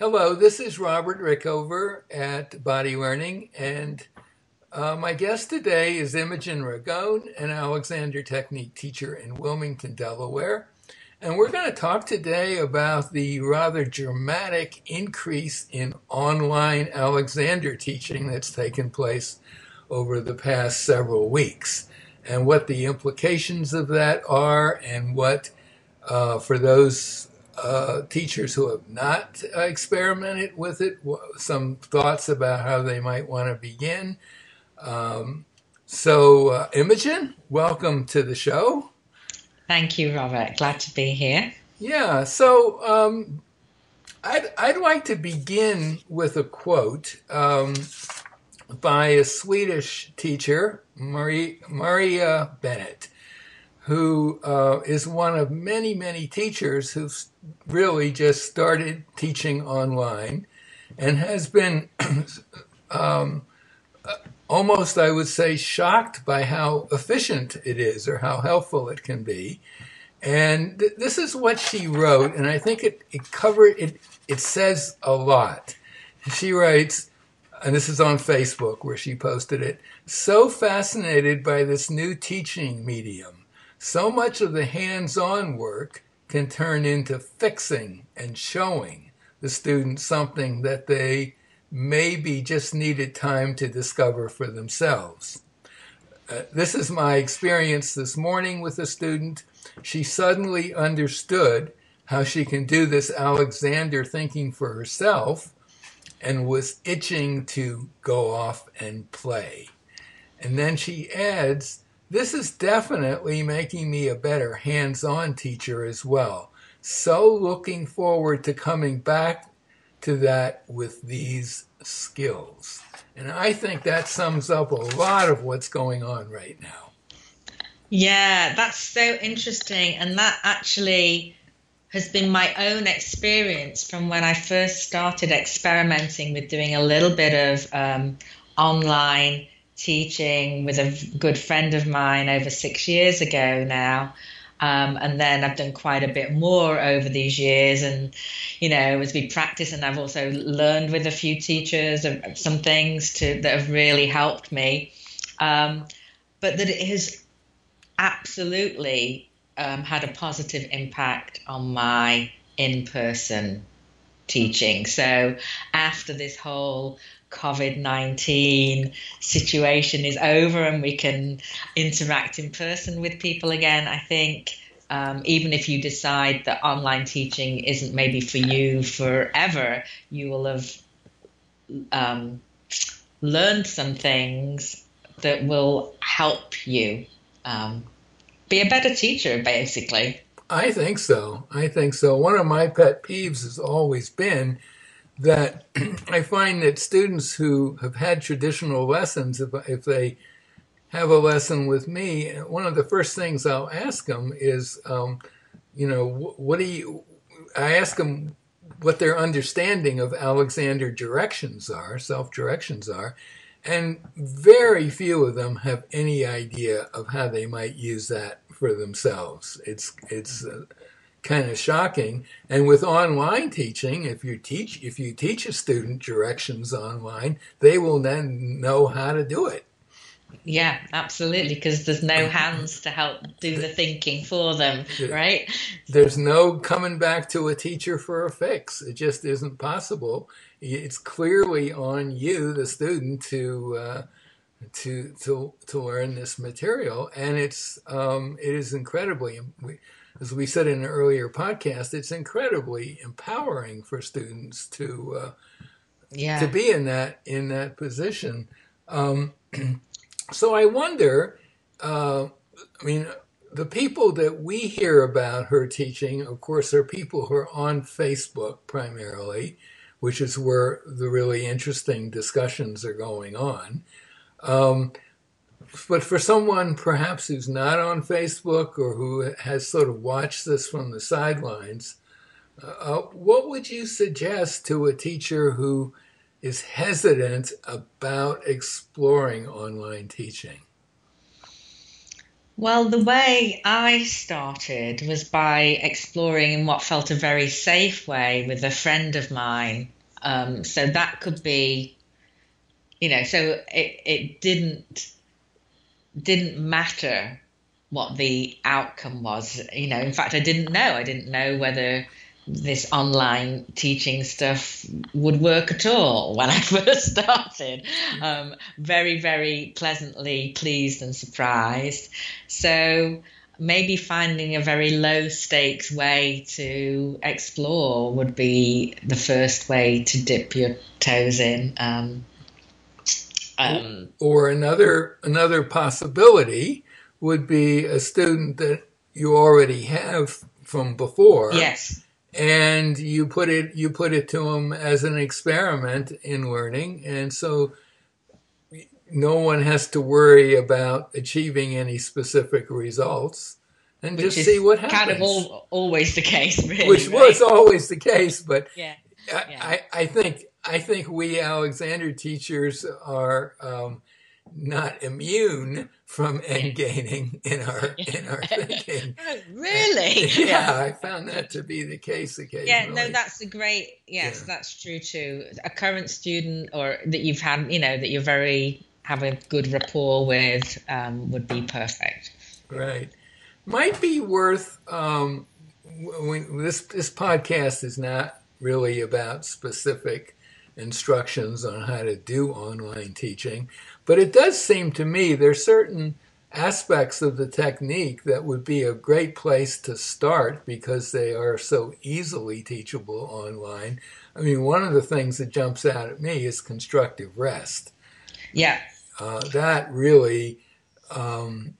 Hello, this is Robert Rickover at Body Learning, and uh, my guest today is Imogen Ragone, an Alexander Technique teacher in Wilmington, Delaware. And we're going to talk today about the rather dramatic increase in online Alexander teaching that's taken place over the past several weeks, and what the implications of that are, and what, uh, for those uh, teachers who have not uh, experimented with it, some thoughts about how they might want to begin. Um, so, uh, Imogen, welcome to the show. Thank you, Robert. Glad to be here. Yeah, so um, I'd, I'd like to begin with a quote um, by a Swedish teacher, Marie, Maria Bennett who uh, is one of many, many teachers who've really just started teaching online and has been um, almost, I would say, shocked by how efficient it is or how helpful it can be. And th- this is what she wrote, and I think it, it covered it. It says a lot. She writes, and this is on Facebook where she posted it. So fascinated by this new teaching medium so much of the hands on work can turn into fixing and showing the student something that they maybe just needed time to discover for themselves. Uh, this is my experience this morning with a student. She suddenly understood how she can do this Alexander thinking for herself and was itching to go off and play. And then she adds this is definitely making me a better hands on teacher as well. So looking forward to coming back to that with these skills. And I think that sums up a lot of what's going on right now. Yeah, that's so interesting. And that actually has been my own experience from when I first started experimenting with doing a little bit of um, online teaching with a good friend of mine over six years ago now. Um, and then I've done quite a bit more over these years. And, you know, as we practice, and I've also learned with a few teachers some things to, that have really helped me. Um, but that it has absolutely um, had a positive impact on my in person teaching. So after this whole COVID 19 situation is over and we can interact in person with people again, I think. Um, even if you decide that online teaching isn't maybe for you forever, you will have um, learned some things that will help you um, be a better teacher, basically. I think so. I think so. One of my pet peeves has always been that I find that students who have had traditional lessons, if, if they have a lesson with me, one of the first things I'll ask them is, um, you know, what do you, I ask them what their understanding of Alexander directions are, self directions are, and very few of them have any idea of how they might use that for themselves. It's, it's, uh, kind of shocking. And with online teaching, if you teach if you teach a student directions online, they will then know how to do it. Yeah, absolutely, because there's no hands to help do the thinking for them, right? There's no coming back to a teacher for a fix. It just isn't possible. It's clearly on you, the student, to uh, to to to learn this material, and it's um, it is incredibly. As we said in an earlier podcast, it's incredibly empowering for students to uh, yeah. to be in that in that position. Um, so I wonder. Uh, I mean, the people that we hear about her teaching, of course, are people who are on Facebook primarily, which is where the really interesting discussions are going on. Um, but for someone perhaps who's not on Facebook or who has sort of watched this from the sidelines, uh, what would you suggest to a teacher who is hesitant about exploring online teaching? Well, the way I started was by exploring in what felt a very safe way with a friend of mine. Um, so that could be, you know, so it, it didn't didn't matter what the outcome was. You know, in fact, I didn't know. I didn't know whether this online teaching stuff would work at all when I first started. Um, very, very pleasantly pleased and surprised. So maybe finding a very low stakes way to explore would be the first way to dip your toes in. Um, um, or another another possibility would be a student that you already have from before. Yes and you put it you put it to them as an experiment in learning and so no one has to worry about achieving any specific results and which just see what happens. Kind of all, always the case, really. Which right? was always the case, but yeah. I, yeah. I, I, think I think we Alexander teachers are um, not immune from end gaining in our in our thinking. really? yeah, I found that to be the case occasionally. Yeah, no, that's a great. Yes, yeah. that's true too. A current student or that you've had, you know, that you're very have a good rapport with um, would be perfect. Right, might be worth. Um, when this this podcast is not really about specific instructions on how to do online teaching. But it does seem to me there are certain aspects of the technique that would be a great place to start because they are so easily teachable online. I mean, one of the things that jumps out at me is constructive rest. Yeah. Uh, that really, um,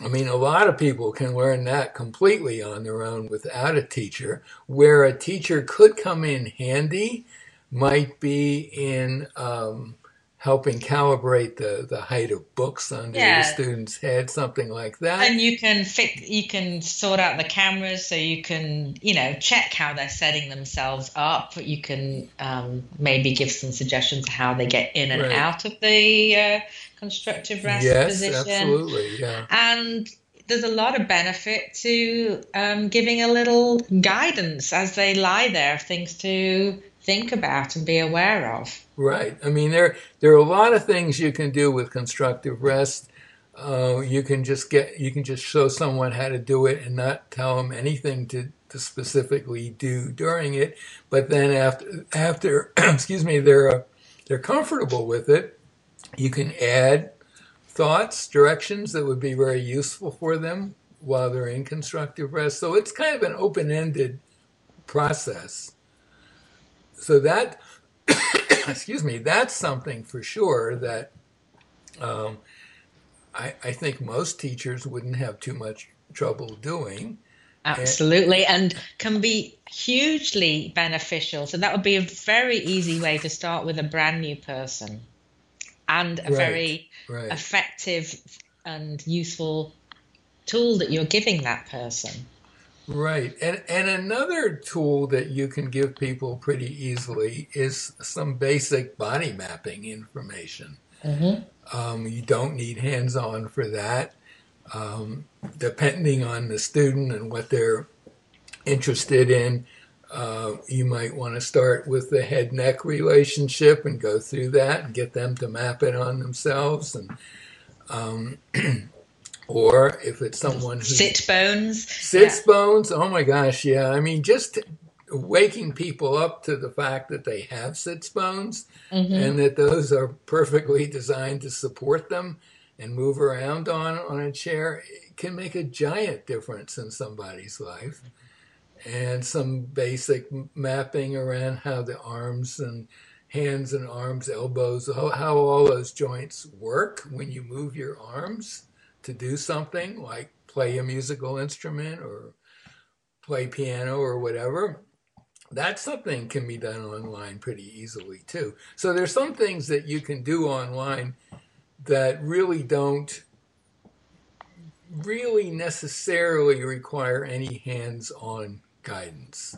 I mean, a lot of people can learn that completely on their own without a teacher. Where a teacher could come in handy might be in um, helping calibrate the, the height of books under yeah. the student's head, something like that. And you can fix, you can sort out the cameras so you can, you know, check how they're setting themselves up. You can um, maybe give some suggestions how they get in and right. out of the uh, constructive rest yes, position. absolutely, yeah. And there's a lot of benefit to um, giving a little guidance as they lie there, things to think about and be aware of. Right. I mean, there there are a lot of things you can do with constructive rest. Uh, you can just get you can just show someone how to do it and not tell them anything to, to specifically do during it. But then after after excuse me, they're uh, they're comfortable with it. You can add thoughts, directions that would be very useful for them while they're in constructive rest. So it's kind of an open ended process so that excuse me that's something for sure that um, I, I, think most teachers wouldn't have too much trouble doing. Absolutely and, can be hugely beneficial. So that would be a very easy way to start with a brand new person and a right, very right. effective and useful tool that you're giving that person Right. And and another tool that you can give people pretty easily is some basic body mapping information. Mm-hmm. Um, you don't need hands on for that. Um, depending on the student and what they're interested in, uh, you might want to start with the head neck relationship and go through that and get them to map it on themselves. And um, or if it's someone who sit bones? Sits yeah. bones? Oh my gosh yeah. I mean just waking people up to the fact that they have sits bones mm-hmm. and that those are perfectly designed to support them and move around on on a chair can make a giant difference in somebody's life. And some basic mapping around how the arms and hands and arms elbows how, how all those joints work when you move your arms to do something like play a musical instrument or play piano or whatever, that something can be done online pretty easily too. So there's some things that you can do online that really don't really necessarily require any hands-on guidance.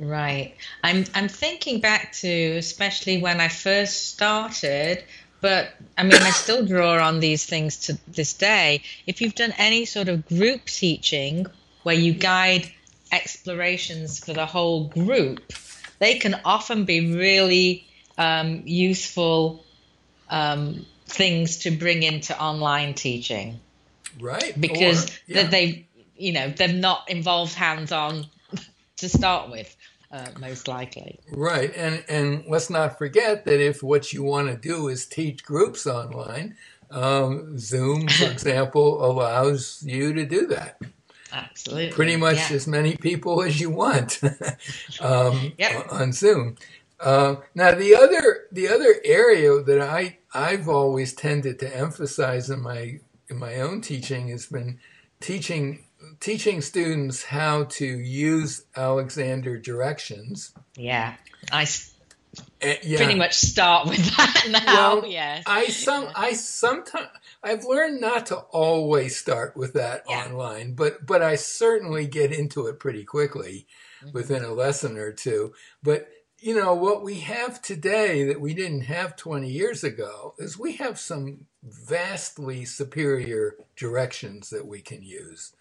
Right. I'm I'm thinking back to especially when I first started but I mean, I still draw on these things to this day. If you've done any sort of group teaching where you guide explorations for the whole group, they can often be really um, useful um, things to bring into online teaching. Right. Because Or- yeah. they, you know, they've not involved hands on to start with, uh, most likely. Right, and and let's not forget that if what you want to do is teach groups online, um, Zoom, for example, allows you to do that. Absolutely. Pretty much Yeah. as many people as you want um, Yep. on Zoom. Uh, now the other the other area that I I've always tended to emphasize in my in my own teaching has been teaching teaching students how to use Alexander directions. Yeah. I Uh, yeah. pretty much start with that now. Well, yes. I some I sometimes I've learned not to always start with that Yeah. online, but but I certainly get into it pretty quickly Mm-hmm. within a lesson or two. But you know what we have today that we didn't have 20 years ago is we have some vastly superior directions that we can use,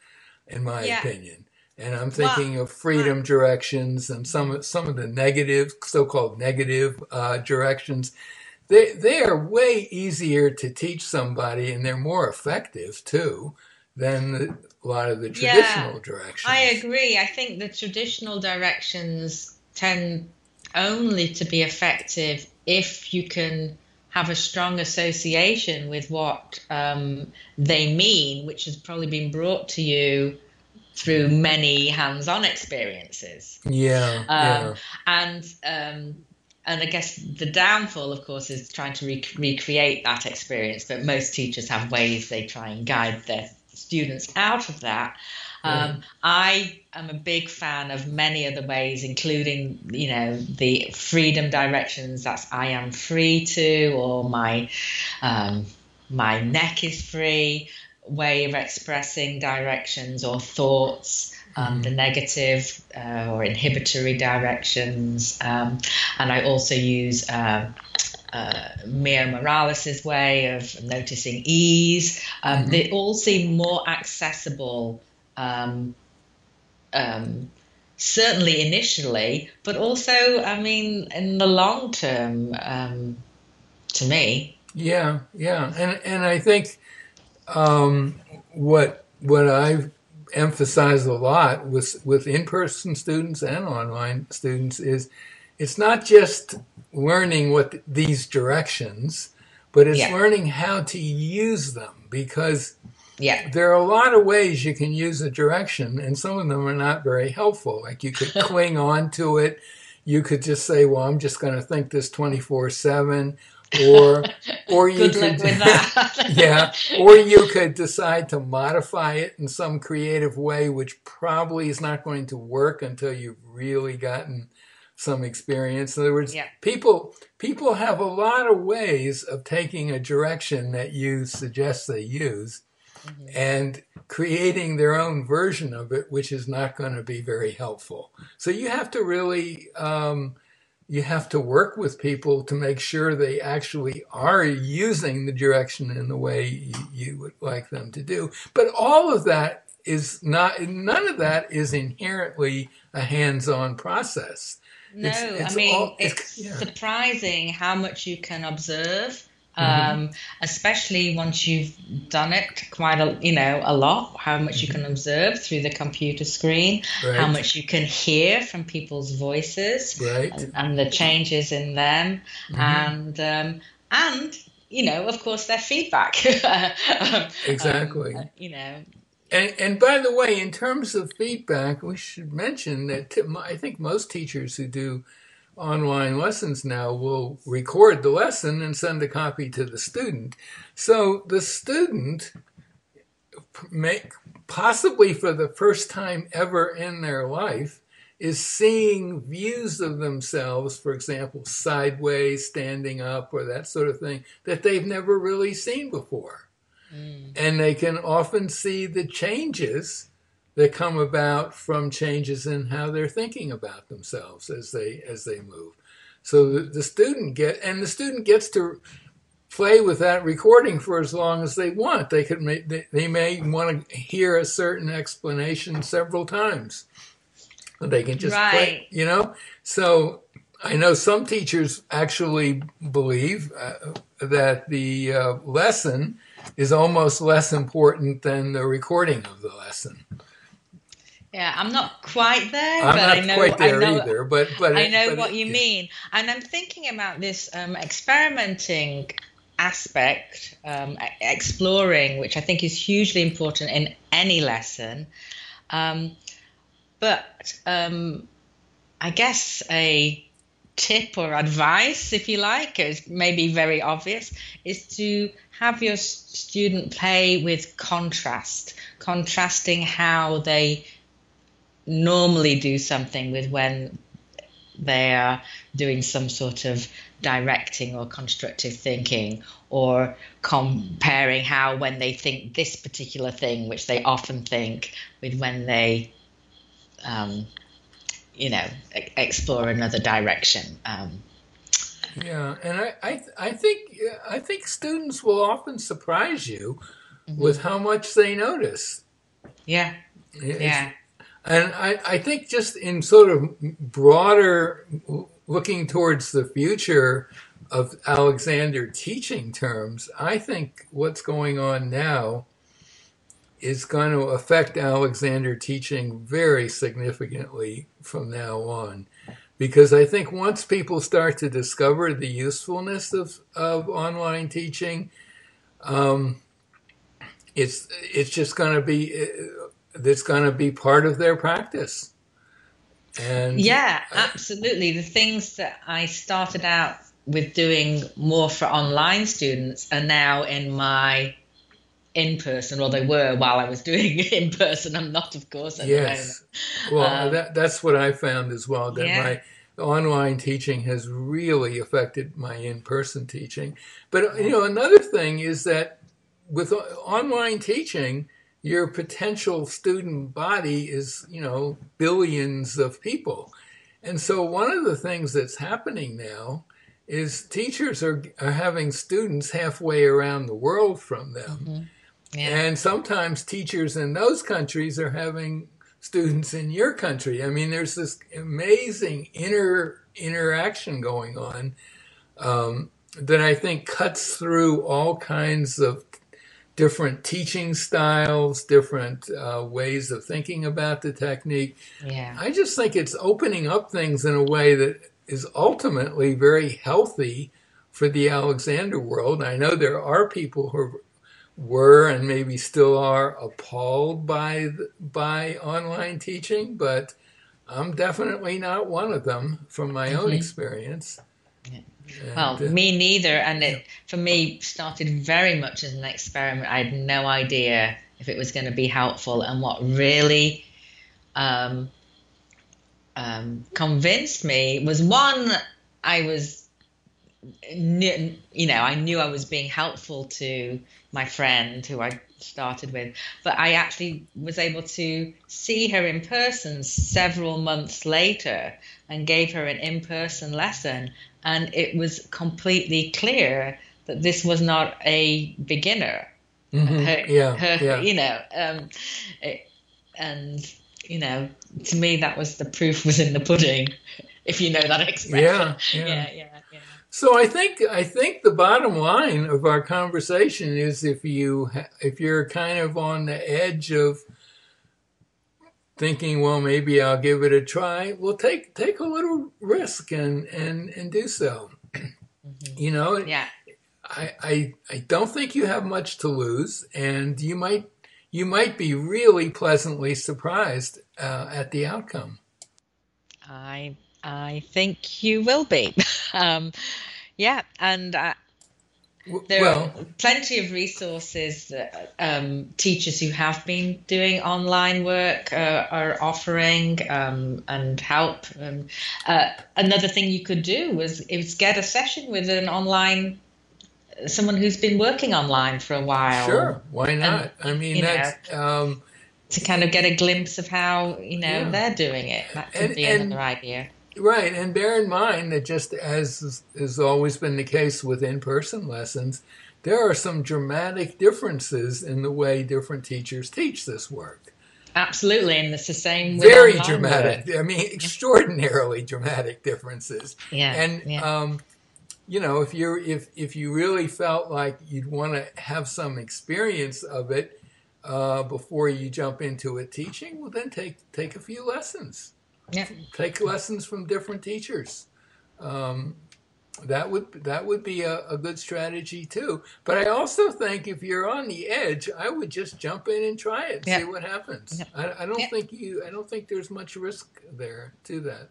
in my Yeah. opinion. And I'm thinking of freedom directions and some some of the negative, so-called negative uh, directions they they are way easier to teach somebody and they're more effective too than the, a lot of the Yeah, traditional directions. I agree. I think the traditional directions tend only to be effective if you can have a strong association with what um, they mean, which has probably been brought to you through many hands-on experiences. Yeah, yeah, Um, and um, and I guess the downfall, of course, is trying to rec- recreate that experience. But most teachers have ways they try and guide their students out of that. Um, I am a big fan of many other ways, including you know the freedom directions. That's I am free to, or my um, my neck is free way of expressing directions or thoughts. Um, the negative uh, or inhibitory directions, um, and I also use um, uh, Mia Morales' way of noticing ease. Um, They all seem more accessible, um, um, certainly initially, but also, I mean, in the long term, um, to me. yeah, yeah. And and I think um, what what I've emphasized a lot with with in person students and online students is it's not just learning what th- these directions, but it's Yeah. learning how to use them because Yeah, there are a lot of ways you can use a direction, and some of them are not very helpful. Like you could cling on to it. You could just say, "Well, I'm just going to think this 24 7. or or you could with that. yeah, or you could decide to modify it in some creative way, which probably is not going to work until you've really gotten some experience. In other words, Yeah. people people have a lot of ways of taking a direction that you suggest they use and creating their own version of it, which is not going to be very helpful. So you have to really um, you have to work with people to make sure they actually are using the direction in the way you, you would like them to do. But all of that is not none of that is inherently a hands-on process. No, It's- it's I mean all- it's, it's- yeah. surprising how much you can observe, Mm-hmm. um, especially once you've done it quite a you know a lot. How much you can observe through the computer screen, Right. how much you can hear from people's voices, Right. and, and the changes in them, Mm-hmm. and um, and you know of course their feedback. Um, Exactly. uh, you know. And, and by the way, in terms of feedback, we should mention that t- I think most teachers who do online lessons now will record the lesson and send a copy to the student. So the student make possibly for the first time ever in their life is seeing views of themselves, for example, sideways, standing up, or that sort of thing, that they've never really seen before mm. and they can often see the changes that come about from changes in how they're thinking about themselves as they as they move so the, the student get and the student gets to play with that recording for as long as they want. They could make, they, they may want to hear a certain explanation several times. They can just Right. play, you know. So I know some teachers actually believe uh, that the uh, lesson is almost less important than the recording of the lesson. Yeah, I'm not quite there, I'm but not I know quite there I know, either, but but I know but what it- you yeah. mean, and I'm thinking about this um, experimenting aspect, um, exploring, which I think is hugely important in any lesson. Um, but um, I guess a tip or advice, if you like, is maybe very obvious, is to have your student play with contrast, contrasting how they normally do something with when they are doing some sort of directing or constructive thinking or comparing how when they think this particular thing which they often think with when they um, you know e- explore another direction um, Yeah, and I, I, I think I think students will often surprise you with how much they notice. yeah. It's- yeah and I, I think just in sort of broader looking towards the future of Alexander teaching terms, I think what's going on now is going to affect Alexander teaching very significantly from now on. Because I think once people start to discover the usefulness of, of online teaching, um, it's it's just going to be it's going to be part of their practice. And Yeah, absolutely. The things that I started out with doing more for online students are now in my in person, or they were while I was doing in person. I'm not, of course, yes, well, Um, that, that's what I found as well. That Yeah. my online teaching has really affected my in-person teaching. But you know, another thing is that with online teaching, your potential student body is you know billions of people, and so one of the things that's happening now is teachers are are having students halfway around the world from them. the moment. Yeah. And sometimes teachers in those countries are having students in your country. I mean, there's this amazing inner interaction going on um, that I think cuts through all kinds of different teaching styles, different uh, ways of thinking about the technique. yeah. I just think it's opening up things in a way that is ultimately very healthy for the Alexander world. I know there are people who were and maybe still are appalled by by online teaching, but I'm definitely not one of them from my own Mhm. experience. Yeah. And, Well, uh, me neither. And it, for me, started very much as an experiment. I had no idea if it was going to be helpful. And what really um, um, convinced me was one, I was, you know, I knew I was being helpful to my friend who I started with, but I actually was able to see her in person several months later and gave her an in person lesson. And it was completely clear that this was not a beginner. mhm, Her, yeah, her, yeah. you know, um, it, and you know, to me that was the proof was in the pudding, if you know that expression. Yeah, yeah. yeah, yeah, yeah. So I think I think the bottom line of our conversation is if you if you're kind of on the edge of thinking, well, maybe I'll give it a try. Well, take take a little risk and and and do so. You know, Yeah, I, I I don't think you have much to lose, and you might you might be really pleasantly surprised uh, at the outcome. I I think you will be. um, yeah, and uh, there well, are plenty of resources that um, teachers who have been doing online work uh, are offering um, and help. Um, uh, another thing you could do was is get a session with an online someone who's been working online for a while. sure, why not? I mean, you know, that's. Um, To kind of get a glimpse of how you know Yeah. they're doing it. That could And- be and- another idea. Right, and bear in mind that just as has always been the case with in-person lessons, there are some dramatic differences in the way different teachers teach this work. Absolutely, and it's the same. Very dramatic. Work. I mean, extraordinarily dramatic differences. Yeah, and yeah. Um, you know, if you're if if you really felt like you'd want to have some experience of it uh, before you jump into it teaching, well, then take take a few lessons. Yeah. Take lessons from different teachers. Um, that would that would be a, a, good strategy too. But I also think if you're on the edge, I would just jump in and try it, and yeah. see what happens. Yeah. I, I, don't yeah. think you I don't think there's much risk there to that.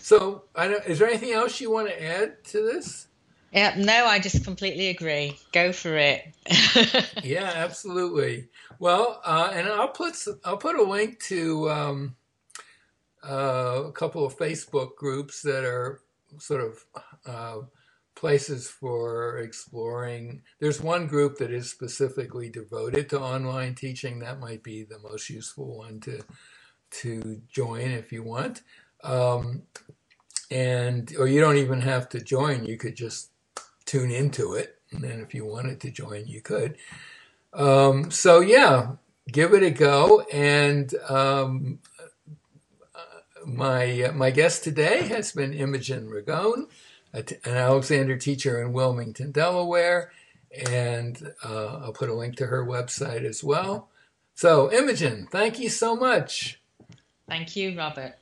So, is there anything else you want to add to this? Yeah, no, I just completely agree. Go for it. yeah, absolutely. Well, uh, and I'll put I'll put a link to um, uh, a couple of Facebook groups that are sort of uh, places for exploring. There's one group that is specifically devoted to online teaching. That might be the most useful one to to join if you want. Um, and or you don't even have to join. You could just tune into it, and then if you wanted to join, you could. Um, so yeah, give it a go. And um, my my guest today has been Imogen Ragone an Alexander teacher in Wilmington, Delaware, and uh, I'll put a link to her website as well. So, Imogen, thank you so much. Thank you, Robert.